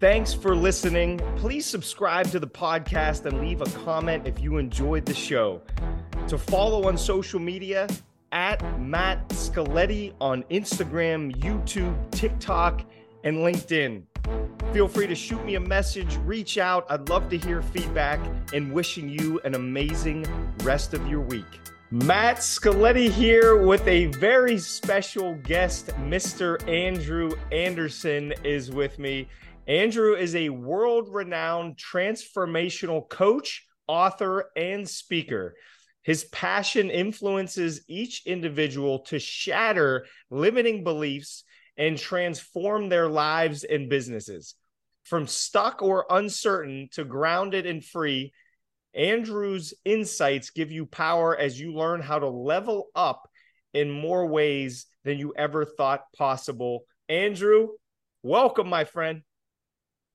Thanks for listening. Please subscribe to the podcast and leave a comment if you enjoyed the show. To follow on social media, at Matt Scoletti on Instagram, YouTube, TikTok, and LinkedIn. Feel free to shoot me a message, reach out. I'd love to hear feedback and wishing you an amazing rest of your week. Matt Scoletti here with a very special guest. Mr. Andrew Anderson is with me. Andrew is a world renowned transformational coach, author, and speaker. His passion influences each individual to shatter limiting beliefs and transform their lives and businesses. From stuck or uncertain to grounded and free, Andrew's insights give you power as you learn how to level up in more ways than you ever thought possible. Andrew, welcome, my friend.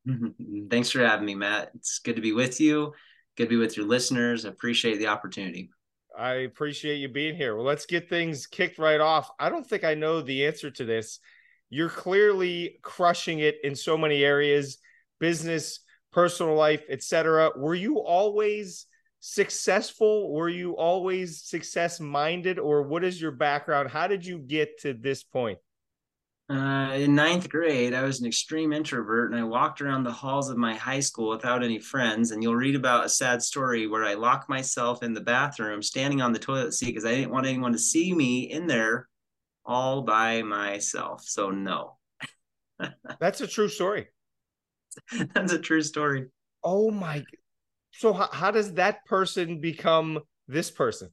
Mm-hmm. Thanks for having me, Matt. It's good to be with you. Good to be with your listeners. I appreciate the opportunity. I appreciate you being here. Well, let's get things kicked right off. I don't think I know the answer to this. You're clearly crushing it in so many areas, business, personal life, etc. Were you always successful? Were you always success minded or what is your background? How did you get to this point? Uh, in ninth grade, I was an extreme introvert and I walked around the halls of my high school without any friends. And you'll read about a sad story where I locked myself in the bathroom, standing on the toilet seat because I didn't want anyone to see me in there all by myself. So, no. That's a true story. That's a true story. Oh my. So, how, how does that person become this person?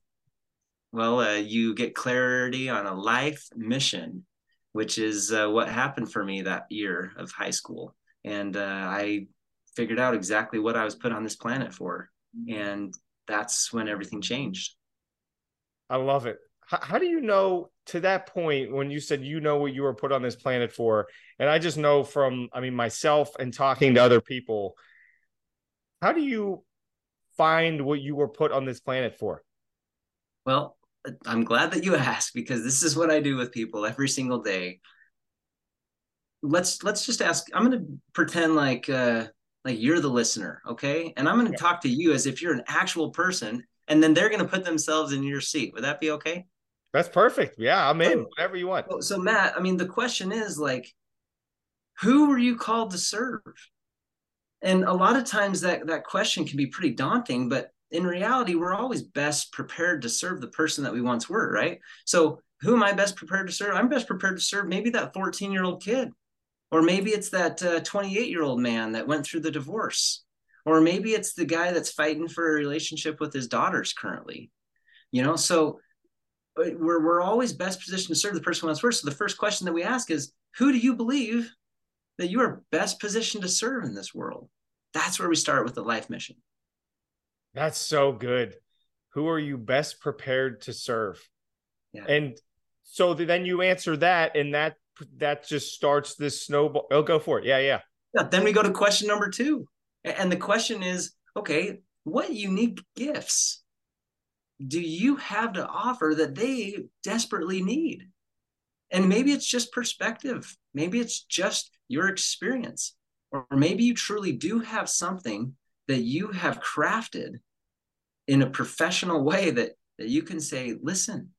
Well, uh, you get clarity on a life mission which is uh, what happened for me that year of high school. And uh, I figured out exactly what I was put on this planet for. And that's when everything changed. I love it. How, how do you know to that point when you said you know what you were put on this planet for? And I just know from, I mean, myself and talking to other people, how do you find what you were put on this planet for? Well, I'm glad that you asked because this is what I do with people every single day. Let's let's just ask. I'm going to pretend like uh, like you're the listener, okay? And I'm going to talk to you as if you're an actual person, and then they're going to put themselves in your seat. Would that be okay? That's perfect. Yeah, I'm in. Whatever you want. So, so Matt, I mean, the question is like, who were you called to serve? And a lot of times that that question can be pretty daunting, but in reality, we're always best prepared to serve the person that we once were, right? So, who am I best prepared to serve? I'm best prepared to serve maybe that 14 year old kid, or maybe it's that 28 uh, year old man that went through the divorce, or maybe it's the guy that's fighting for a relationship with his daughters currently. You know, so we're, we're always best positioned to serve the person once were. So, the first question that we ask is, who do you believe that you are best positioned to serve in this world? That's where we start with the life mission. That's so good. Who are you best prepared to serve? Yeah. And so then you answer that, and that that just starts this snowball. Oh, go for it. Yeah, yeah. Yeah. Then we go to question number two, and the question is, okay, what unique gifts do you have to offer that they desperately need? And maybe it's just perspective. Maybe it's just your experience. Or maybe you truly do have something that you have crafted in a professional way that, that you can say, listen,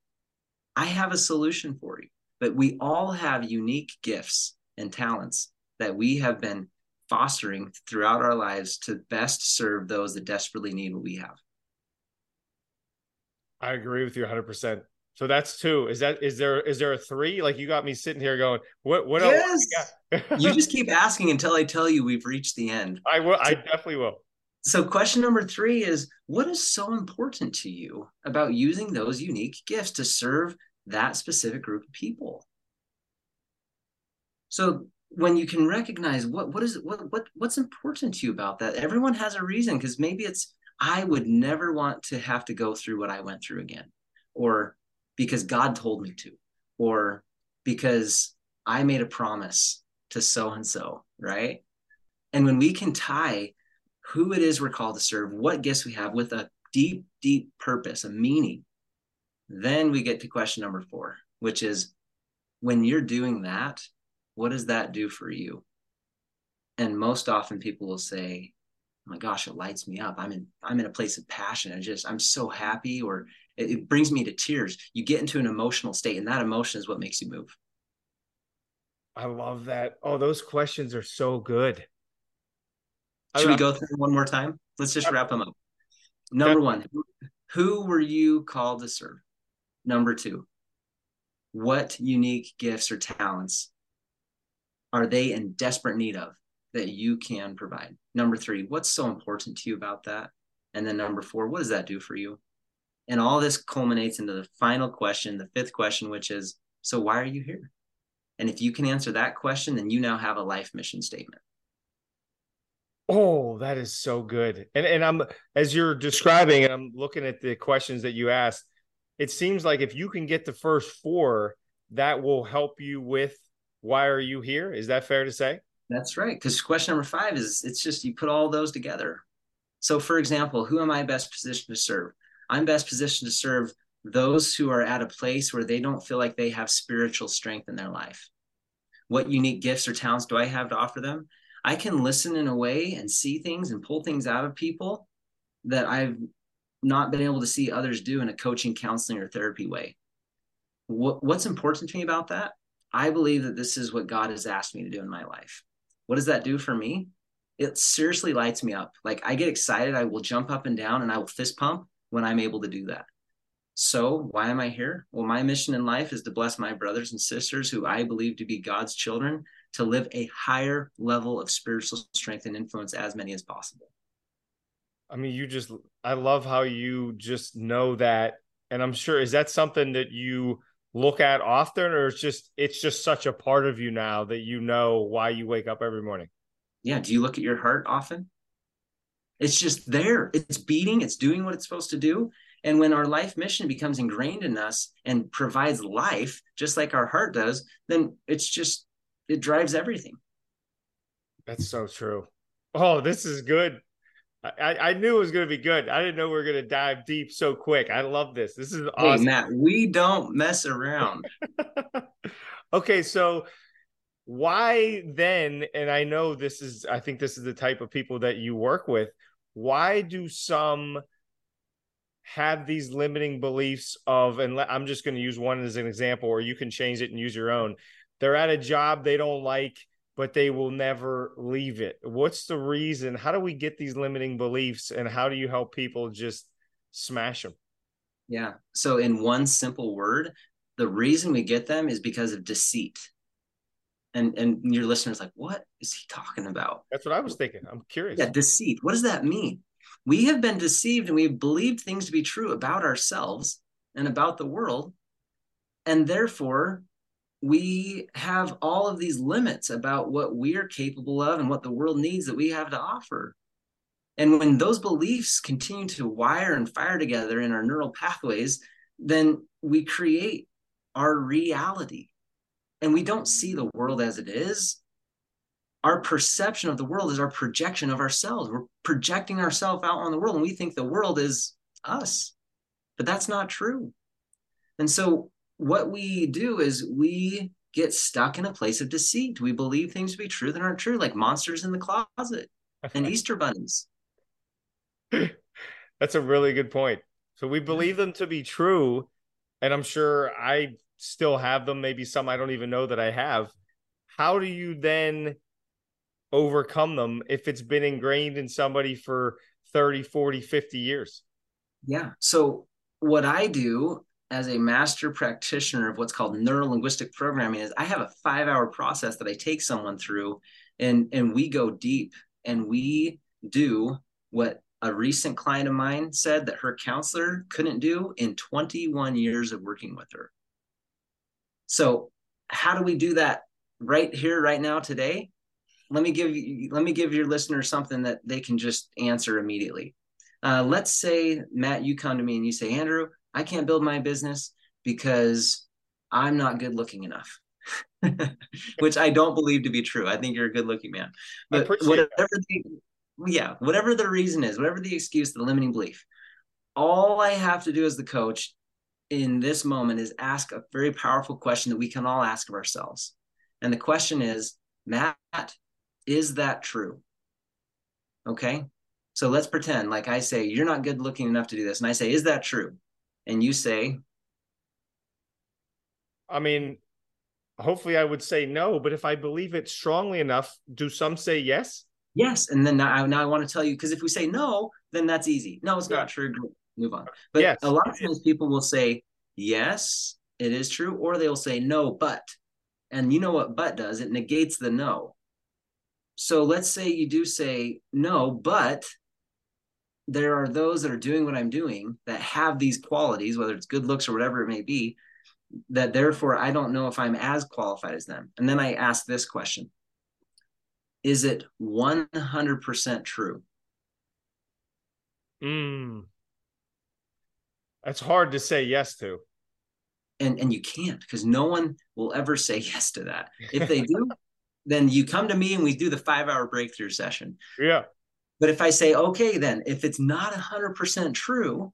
I have a solution for you. But we all have unique gifts and talents that we have been fostering throughout our lives to best serve those that desperately need what we have. I agree with you 100%. So that's two. Is that is there is there a three? Like you got me sitting here going, what what yes. else? you just keep asking until I tell you we've reached the end. I will. I definitely will. So, question number three is What is so important to you about using those unique gifts to serve that specific group of people? So, when you can recognize what what is what what what's important to you about that, everyone has a reason because maybe it's I would never want to have to go through what I went through again, or because God told me to, or because I made a promise to so and so, right? And when we can tie who it is we're called to serve, what gifts we have with a deep, deep purpose, a meaning. Then we get to question number four, which is when you're doing that, what does that do for you? And most often people will say, oh my gosh, it lights me up. I'm in, I'm in a place of passion. I just, I'm so happy or it, it brings me to tears. You get into an emotional state and that emotion is what makes you move. I love that. Oh, those questions are so good. Should we go through one more time? Let's just wrap them up. Number one, who were you called to serve? Number two, what unique gifts or talents are they in desperate need of that you can provide? Number three, what's so important to you about that? And then number four, what does that do for you? And all this culminates into the final question, the fifth question, which is so why are you here? And if you can answer that question, then you now have a life mission statement. Oh, that is so good. And and I'm as you're describing, and I'm looking at the questions that you asked. It seems like if you can get the first four, that will help you with why are you here? Is that fair to say? That's right. Because question number five is it's just you put all those together. So, for example, who am I best positioned to serve? I'm best positioned to serve those who are at a place where they don't feel like they have spiritual strength in their life. What unique gifts or talents do I have to offer them? I can listen in a way and see things and pull things out of people that I've not been able to see others do in a coaching, counseling, or therapy way. What, what's important to me about that? I believe that this is what God has asked me to do in my life. What does that do for me? It seriously lights me up. Like I get excited, I will jump up and down and I will fist pump when I'm able to do that. So, why am I here? Well, my mission in life is to bless my brothers and sisters who I believe to be God's children to live a higher level of spiritual strength and influence as many as possible. I mean, you just, I love how you just know that. And I'm sure, is that something that you look at often, or it's just, it's just such a part of you now that you know why you wake up every morning? Yeah. Do you look at your heart often? It's just there. It's beating, it's doing what it's supposed to do. And when our life mission becomes ingrained in us and provides life, just like our heart does, then it's just it drives everything. That's so true. Oh, this is good. I, I knew it was going to be good. I didn't know we were going to dive deep so quick. I love this. This is awesome. Hey, Matt, we don't mess around. okay, so why then? And I know this is, I think this is the type of people that you work with. Why do some have these limiting beliefs of, and I'm just going to use one as an example, or you can change it and use your own they're at a job they don't like, but they will never leave it. What's the reason? How do we get these limiting beliefs and how do you help people just smash them? Yeah. So, in one simple word, the reason we get them is because of deceit. And and your listeners like, what is he talking about? That's what I was thinking. I'm curious. Yeah, deceit. What does that mean? We have been deceived and we've believed things to be true about ourselves and about the world. And therefore, we have all of these limits about what we're capable of and what the world needs that we have to offer. And when those beliefs continue to wire and fire together in our neural pathways, then we create our reality. And we don't see the world as it is. Our perception of the world is our projection of ourselves. We're projecting ourselves out on the world and we think the world is us. But that's not true. And so what we do is we get stuck in a place of deceit. We believe things to be true that aren't true, like monsters in the closet and Easter bunnies. That's a really good point. So we believe them to be true, and I'm sure I still have them, maybe some I don't even know that I have. How do you then overcome them if it's been ingrained in somebody for 30, 40, 50 years? Yeah. So what I do as a master practitioner of what's called neuro linguistic programming is I have a five hour process that I take someone through and and we go deep and we do what a recent client of mine said that her counselor couldn't do in 21 years of working with her. So how do we do that right here right now today? Let me give you let me give your listeners something that they can just answer immediately. Uh, let's say Matt, you come to me and you say, Andrew, I can't build my business because I'm not good looking enough. Which I don't believe to be true. I think you're a good looking man. But whatever the, yeah, whatever the reason is, whatever the excuse, the limiting belief, all I have to do as the coach in this moment is ask a very powerful question that we can all ask of ourselves. And the question is, Matt, is that true? Okay. So let's pretend, like I say, you're not good looking enough to do this. And I say, is that true? And you say, I mean, hopefully I would say no, but if I believe it strongly enough, do some say yes? Yes. And then now, now I want to tell you, because if we say no, then that's easy. No, it's yeah. not true. Move on. But yes. a lot of times people will say, yes, it is true, or they'll say no, but. And you know what but does? It negates the no. So let's say you do say no, but there are those that are doing what I'm doing that have these qualities, whether it's good looks or whatever it may be, that therefore I don't know if I'm as qualified as them. And then I ask this question Is it 100% true? Mm. That's hard to say yes to. And and you can't because no one will ever say yes to that. If they do, then you come to me and we do the five hour breakthrough session. Yeah. But if I say, okay, then if it's not 100% true,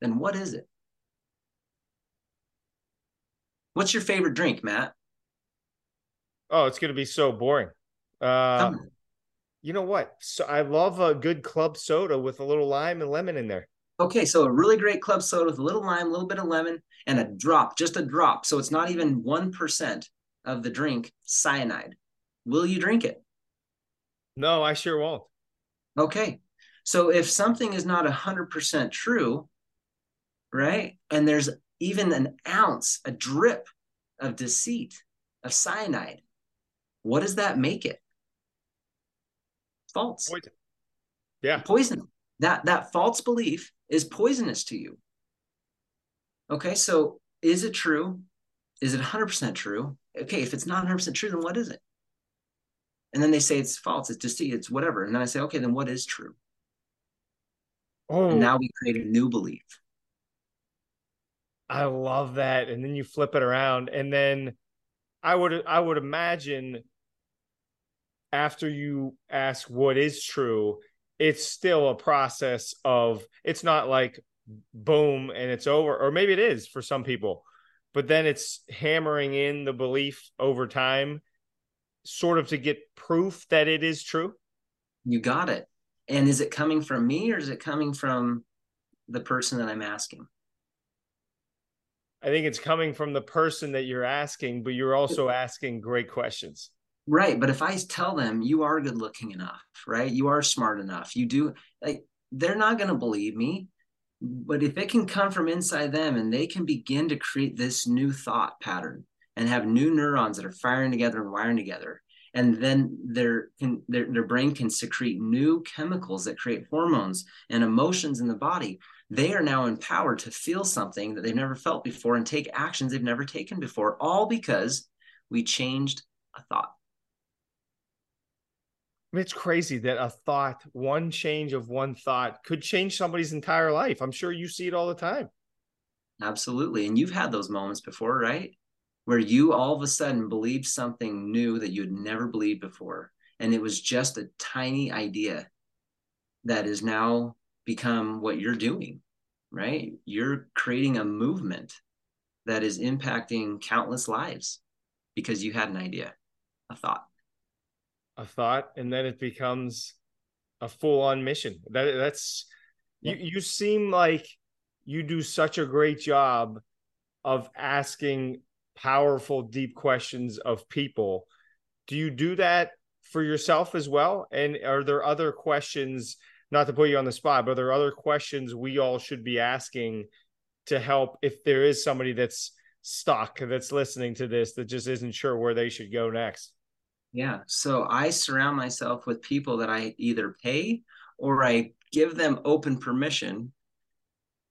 then what is it? What's your favorite drink, Matt? Oh, it's going to be so boring. Uh, you know what? So I love a good club soda with a little lime and lemon in there. Okay, so a really great club soda with a little lime, a little bit of lemon, and a drop, just a drop. So it's not even 1% of the drink cyanide. Will you drink it? No, I sure won't. Okay. So if something is not 100% true, right? And there's even an ounce, a drip of deceit, of cyanide, what does that make it? False. Poison. Yeah. Poison. That that false belief is poisonous to you. Okay, so is it true? Is it 100% true? Okay, if it's not 100% true, then what is it? And then they say it's false, it's deceit, it's whatever. And then I say, okay, then what is true? Oh, and now we create a new belief. I love that. And then you flip it around. And then I would I would imagine after you ask what is true, it's still a process of it's not like boom and it's over, or maybe it is for some people, but then it's hammering in the belief over time sort of to get proof that it is true? You got it. And is it coming from me or is it coming from the person that I'm asking? I think it's coming from the person that you're asking, but you're also asking great questions. Right. But if I tell them you are good looking enough, right? You are smart enough, you do like they're not going to believe me. But if it can come from inside them and they can begin to create this new thought pattern and have new neurons that are firing together and wiring together. And then their, their their brain can secrete new chemicals that create hormones and emotions in the body. They are now empowered to feel something that they've never felt before and take actions they've never taken before all because we changed a thought. It's crazy that a thought one change of one thought could change somebody's entire life. I'm sure you see it all the time. Absolutely. And you've had those moments before right where you all of a sudden believed something new that you had never believed before. And it was just a tiny idea that is now become what you're doing, right? You're creating a movement that is impacting countless lives because you had an idea, a thought. A thought, and then it becomes a full on mission. That that's you you seem like you do such a great job of asking powerful, deep questions of people. Do you do that for yourself as well? And are there other questions, not to put you on the spot, but are there other questions we all should be asking to help if there is somebody that's stuck that's listening to this that just isn't sure where they should go next? Yeah. So I surround myself with people that I either pay or I give them open permission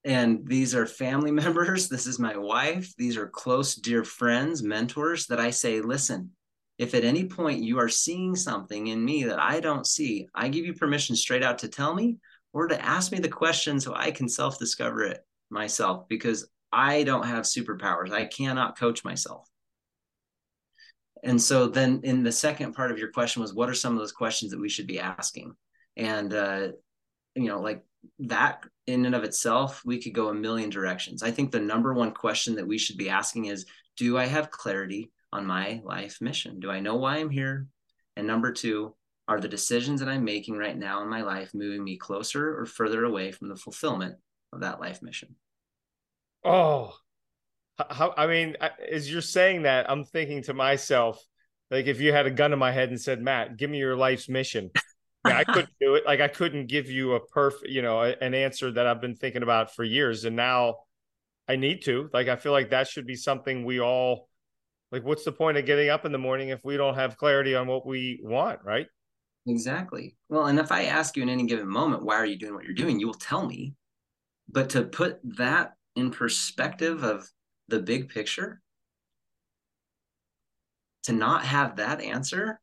and these are family members. This is my wife. These are close, dear friends, mentors that I say, listen, if at any point you are seeing something in me that I don't see, I give you permission straight out to tell me or to ask me the question so I can self discover it myself because I don't have superpowers. I cannot coach myself. And so then in the second part of your question was what are some of those questions that we should be asking? And uh, you know, like that in and of itself, we could go a million directions. I think the number one question that we should be asking is Do I have clarity on my life mission? Do I know why I'm here? And number two, are the decisions that I'm making right now in my life moving me closer or further away from the fulfillment of that life mission? Oh, how, I mean, as you're saying that, I'm thinking to myself, like if you had a gun to my head and said, Matt, give me your life's mission. Yeah, I couldn't do it. Like I couldn't give you a perfect, you know, an answer that I've been thinking about for years. And now I need to. Like I feel like that should be something we all like what's the point of getting up in the morning if we don't have clarity on what we want, right? Exactly. Well, and if I ask you in any given moment, why are you doing what you're doing? You will tell me. But to put that in perspective of the big picture, to not have that answer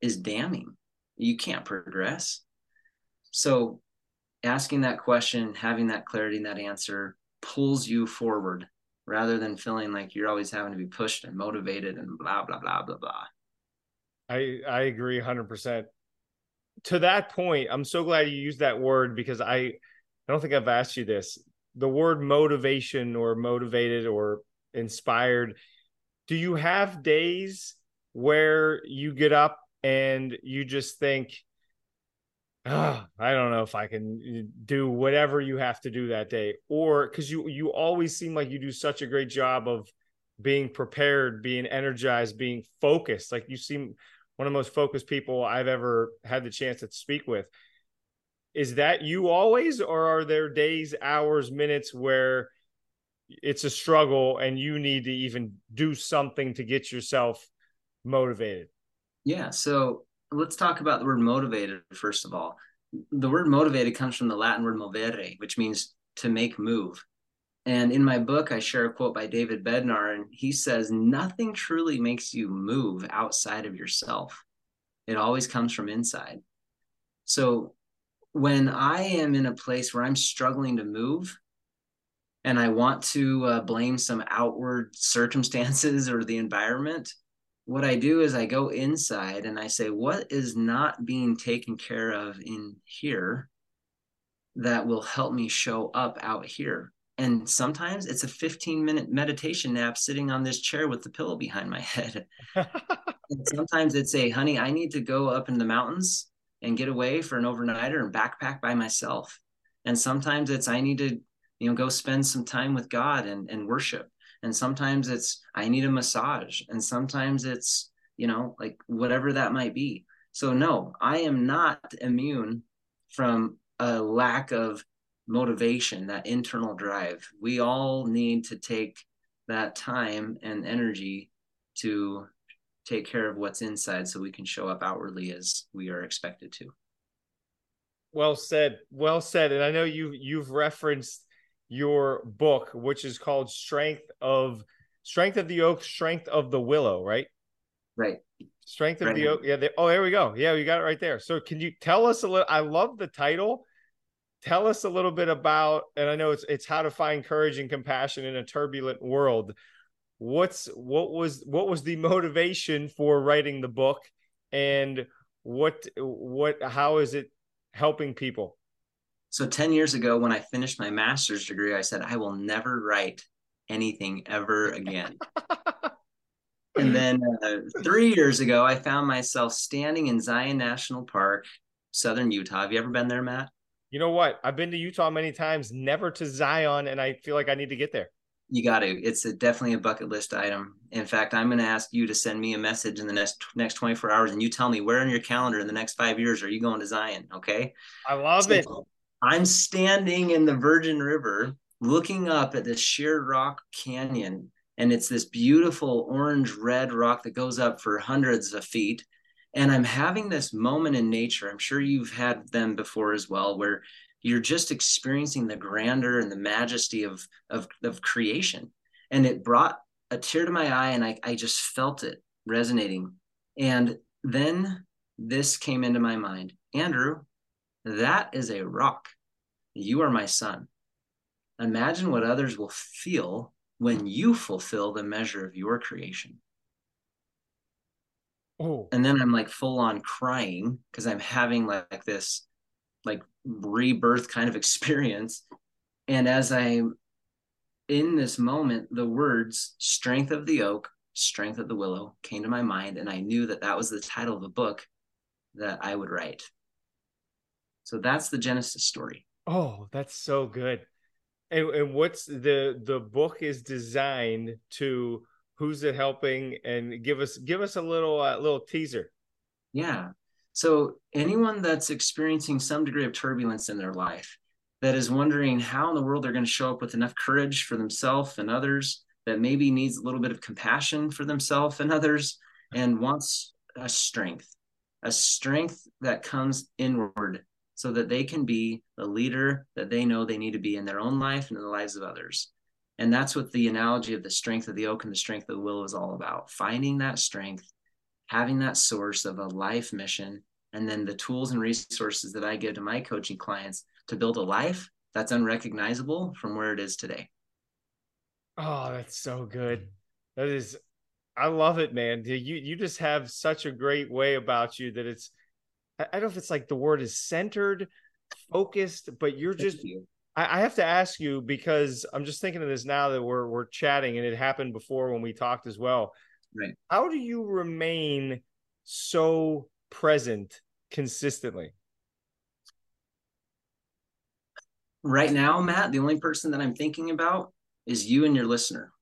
is damning. You can't progress. So, asking that question, having that clarity and that answer pulls you forward rather than feeling like you're always having to be pushed and motivated and blah, blah, blah, blah, blah. I, I agree 100%. To that point, I'm so glad you used that word because I, I don't think I've asked you this. The word motivation or motivated or inspired do you have days where you get up and you just think oh, I don't know if I can uh, do whatever you have to do that day or cuz you you always seem like you do such a great job of being prepared, being energized, being focused. Like you seem one of the most focused people I've ever had the chance to speak with. Is that you always or are there days, hours, minutes where it's a struggle and you need to even do something to get yourself motivated yeah so let's talk about the word motivated first of all. The word motivated comes from the latin word movere which means to make move. And in my book i share a quote by david bednar and he says nothing truly makes you move outside of yourself. It always comes from inside. So when i am in a place where i'm struggling to move and I want to uh, blame some outward circumstances or the environment, what I do is I go inside and I say, what is not being taken care of in here that will help me show up out here? And sometimes it's a 15 minute meditation nap sitting on this chair with the pillow behind my head. and sometimes it's a, honey, I need to go up in the mountains and get away for an overnighter and backpack by myself. And sometimes it's, I need to you know go spend some time with god and, and worship and sometimes it's i need a massage. And sometimes it's you know like whatever that might be. So no i am not immune from a lack of motivation that internal drive. We all need to take that time and energy to take care of what's inside so we can show up outwardly as we are expected to. Well said. Well said. And i know you you've referenced your book, which is called Strength of Strength of the Oak, Strength of the Willow, right? Right. Strength of right. the Oak. Yeah. They, oh, there we go. Yeah, you got it right there. So, can you tell us a little? I love the title. Tell us a little bit about, and I know it's it's how to find courage and compassion in a turbulent world. What's what was what was the motivation for writing the book, and what what how is it helping people? So 10 years ago, when I finished my master's degree, I said, I will never write anything ever again. and then uh, three years ago, I found myself standing in Zion National Park, southern Utah. Have you ever been there, Matt? You know what? I've been to Utah many times, never to Zion, and I feel like I need to get there. You got to. It's a, definitely a bucket list item. In fact, I'm going to ask you to send me a message in the next next 24 hours, and you tell me where in your calendar in the next five years are you going to Zion? Okay. I love so, it. I'm standing in the Virgin River looking up at this sheer rock canyon. And it's this beautiful orange red rock that goes up for hundreds of feet. And I'm having this moment in nature. I'm sure you've had them before as well, where you're just experiencing the grandeur and the majesty of, of, of creation. And it brought a tear to my eye, and I, I just felt it resonating. And then this came into my mind Andrew, that is a rock. You are my son. Imagine what others will feel when you fulfill the measure of your creation. Oh. And then I'm like full on crying because I'm having like, this like rebirth kind of experience. And as I'm in this moment, the words strength of the oak, strength of the willow came to my mind. And I knew that that was the title of the book that I would write. So that's the Genesis story. Oh, that's so good. And, and what's the the book is designed to who's it helping and give us give us a little uh, little teaser. Yeah. So anyone that's experiencing some degree of turbulence in their life that is wondering how in the world they're going to show up with enough courage for themselves and others that maybe needs a little bit of compassion for themselves and others and wants a strength a strength that comes inward so that they can be the leader that they know they need to be in their own life and in the lives of others and that's what the analogy of the strength of the oak and the strength of the willow is all about finding that strength having that source of a life mission and then the tools and resources that i give to my coaching clients to build a life that's unrecognizable from where it is today. Oh, that's so good. That is I love it, man. You you just have such a great way about you that it's I don't know if it's like the word is centered, focused, but you're just you. I, I have to ask you because I'm just thinking of this now that we're we're chatting and it happened before when we talked as well. Right. How do you remain so present consistently? right now, Matt, the only person that I'm thinking about is you and your listener.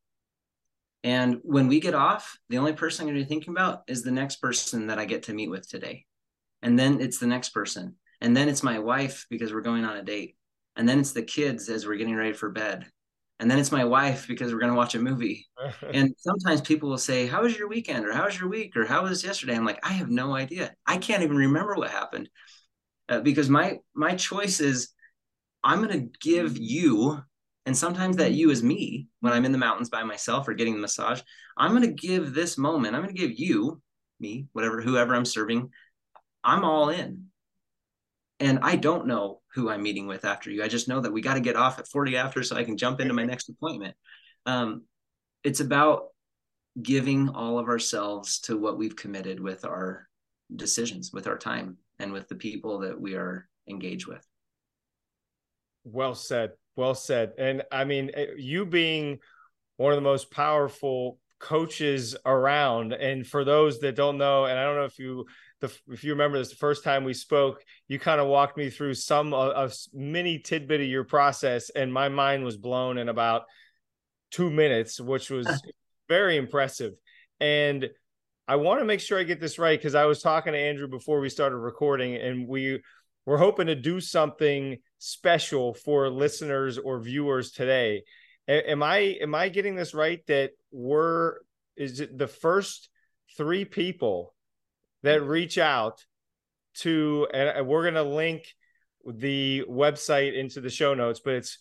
And when we get off, the only person I'm going to be thinking about is the next person that I get to meet with today. And then it's the next person. And then it's my wife because we're going on a date. And then it's the kids as we're getting ready for bed. And then it's my wife because we're going to watch a movie. and sometimes people will say, How was your weekend? Or how was your week? Or how was yesterday? I'm like, I have no idea. I can't even remember what happened. Uh, because my my choice is I'm going to give you, and sometimes that you is me when I'm in the mountains by myself or getting the massage. I'm going to give this moment, I'm going to give you, me, whatever, whoever I'm serving, I'm all in. And I don't know who I'm meeting with after you. I just know that we got to get off at 40 after so I can jump into my next appointment. Um, it's about giving all of ourselves to what we've committed with our decisions, with our time, and with the people that we are engaged with. Well said. Well said. And I mean, eh, you being one of the most powerful coaches around, and for those that don't know, and I don't know if you the if you remember this, the first time we spoke, you kind of walked me through some a, a mini tidbit of your process, and my mind was blown in about two minutes, which was very impressive. And I want to make sure I get this right because I was talking to Andrew before we started recording, and we we're hoping to do something special for listeners or viewers today. Am I am I getting this right that we're is it the first three people that reach out to and we're going to link the website into the show notes but it's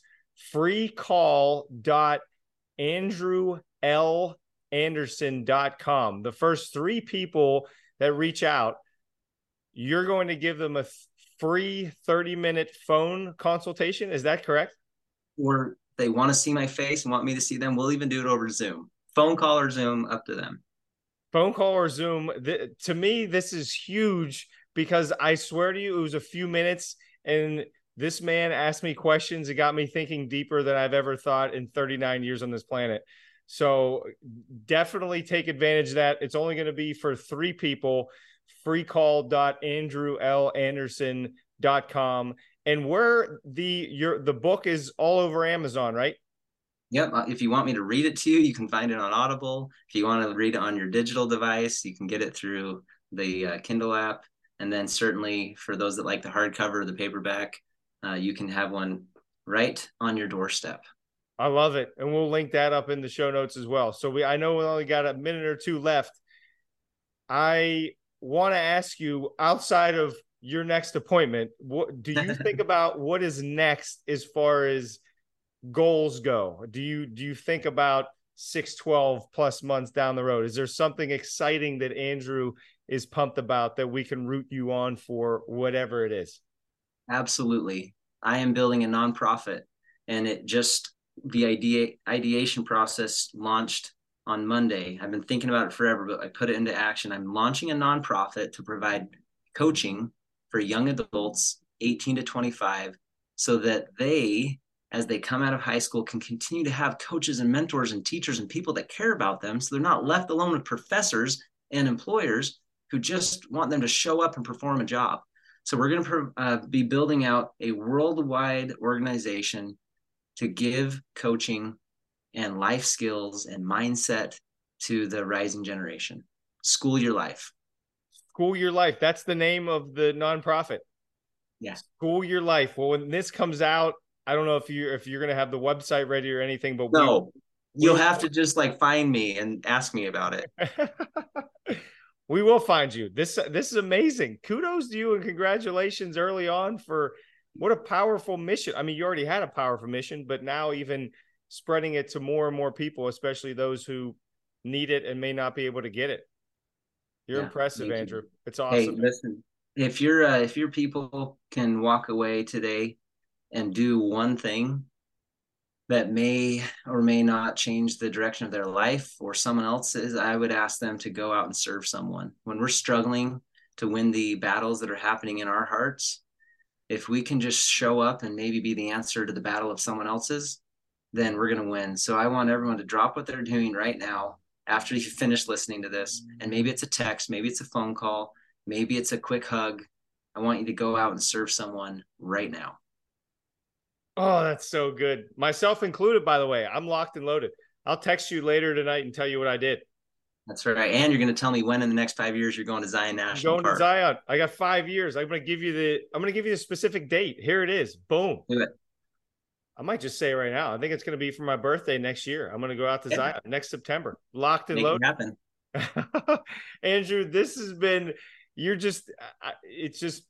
freecall.andrewlanderson.com the first three people that reach out you're going to give them a free 30 minute phone consultation. Is that correct? Or they want to see my face and want me to see them, we'll even do it over Zoom. Phone call or Zoom, up to them. Phone call or Zoom. Th- to me, this is huge because I swear to you, it was a few minutes and this man asked me questions. It got me thinking deeper than I've ever thought in 39 years on this planet. So definitely take advantage of that. It's only going to be for three people freecall.andrewlanderson.com and where the your the book is all over Amazon, right? Yep. Uh, if you want me to read it to you, you can find it on Audible. If you want to read it on your digital device, you can get it through the uh, Kindle app. And then certainly for those that like the hardcover, or the paperback, uh, you can have one right on your doorstep. I love it, and we'll link that up in the show notes as well. So we, I know we only got a minute or two left. I want to ask you outside of your next appointment, what do you think about what is next as far as goals go? Do you do you think about 6 12 plus months down the road? Is there something exciting that Andrew is pumped about that we can root you on for whatever it is? Absolutely. I am building a nonprofit and it just the idea ideation process launched on Monday. I've been thinking about it forever, but I put it into action. I'm launching a nonprofit to provide coaching for young adults 18 to 25 so that they as they come out of high school can continue to have coaches and mentors and teachers and people that care about them so they're not left alone with professors and employers who just want them to show up and perform a job. So we're going to uh, be building out a worldwide organization to give coaching and life skills and mindset to the rising generation. School your life. School your life. That's the name of the nonprofit. Yeah. School your life. Well, when this comes out, I don't know if you if you're gonna have the website ready or anything, but no, we, you'll we, have to just like find me and ask me about it. we will find you. This this is amazing. Kudos to you and congratulations early on for what a powerful mission. I mean, you already had a powerful mission, but now even spreading it to more and more people, especially those who need it and may not be able to get it. You're yeah, impressive, Andrew. It's awesome. Hey, listen, if your uh, if your people can walk away today and do one thing that may or may not change the direction of their life or someone else's, I would ask them to go out and serve someone. When we're struggling to win the battles that are happening in our hearts, if we can just show up and maybe be the answer to the battle of someone else's, then we're going to win. So I want everyone to drop what they're doing right now after you finish listening to this. And maybe it's a text, maybe it's a phone call, maybe it's a quick hug. I want you to go out and serve someone right now. Oh, that's so good. Myself included, by the way. I'm locked and loaded. I'll text you later tonight and tell you what I did. That's right. And you're going to tell me when in the next five years you're going to Zion National going Park. to Zion. I got five years. I'm going to give you the. I'm going to give you a specific date. Here it is. Boom. Do it. I might just say right now. I think it's going to be for my birthday next year. I'm going to go out to yeah. Zion next September. Locked and Make loaded. happen. Andrew, this has been. You're just. It's just.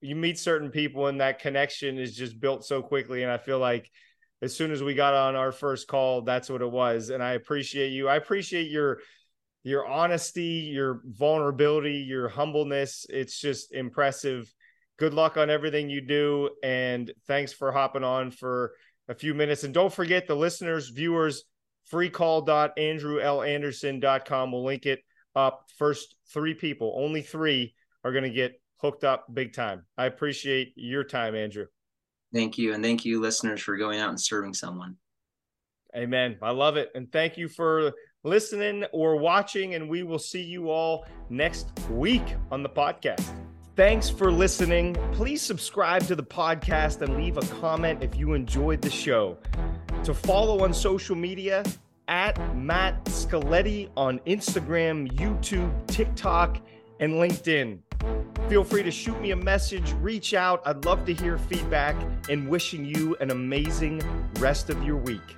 You meet certain people, and that connection is just built so quickly. And I feel like as soon as we got on our first call, that's what it was. And I appreciate you. I appreciate your your honesty, your vulnerability, your humbleness. It's just impressive good luck on everything you do. And thanks for hopping on for a few minutes. And don't forget the listeners, viewers, freecall.andrewlanderson.com. We'll link it up. First three people, only three are going to get hooked up big time. I appreciate your time, Andrew. Thank you. And thank you, listeners, for going out and serving someone. Amen. I love it. And thank you for listening or watching. And we will see you all next week on the podcast. Thanks for listening. Please subscribe to the podcast and leave a comment if you enjoyed the show. To follow on social media, at Matt Scoletti on Instagram, YouTube, TikTok, and LinkedIn. Feel free to shoot me a message, reach out. I'd love to hear feedback and wishing you an amazing rest of your week.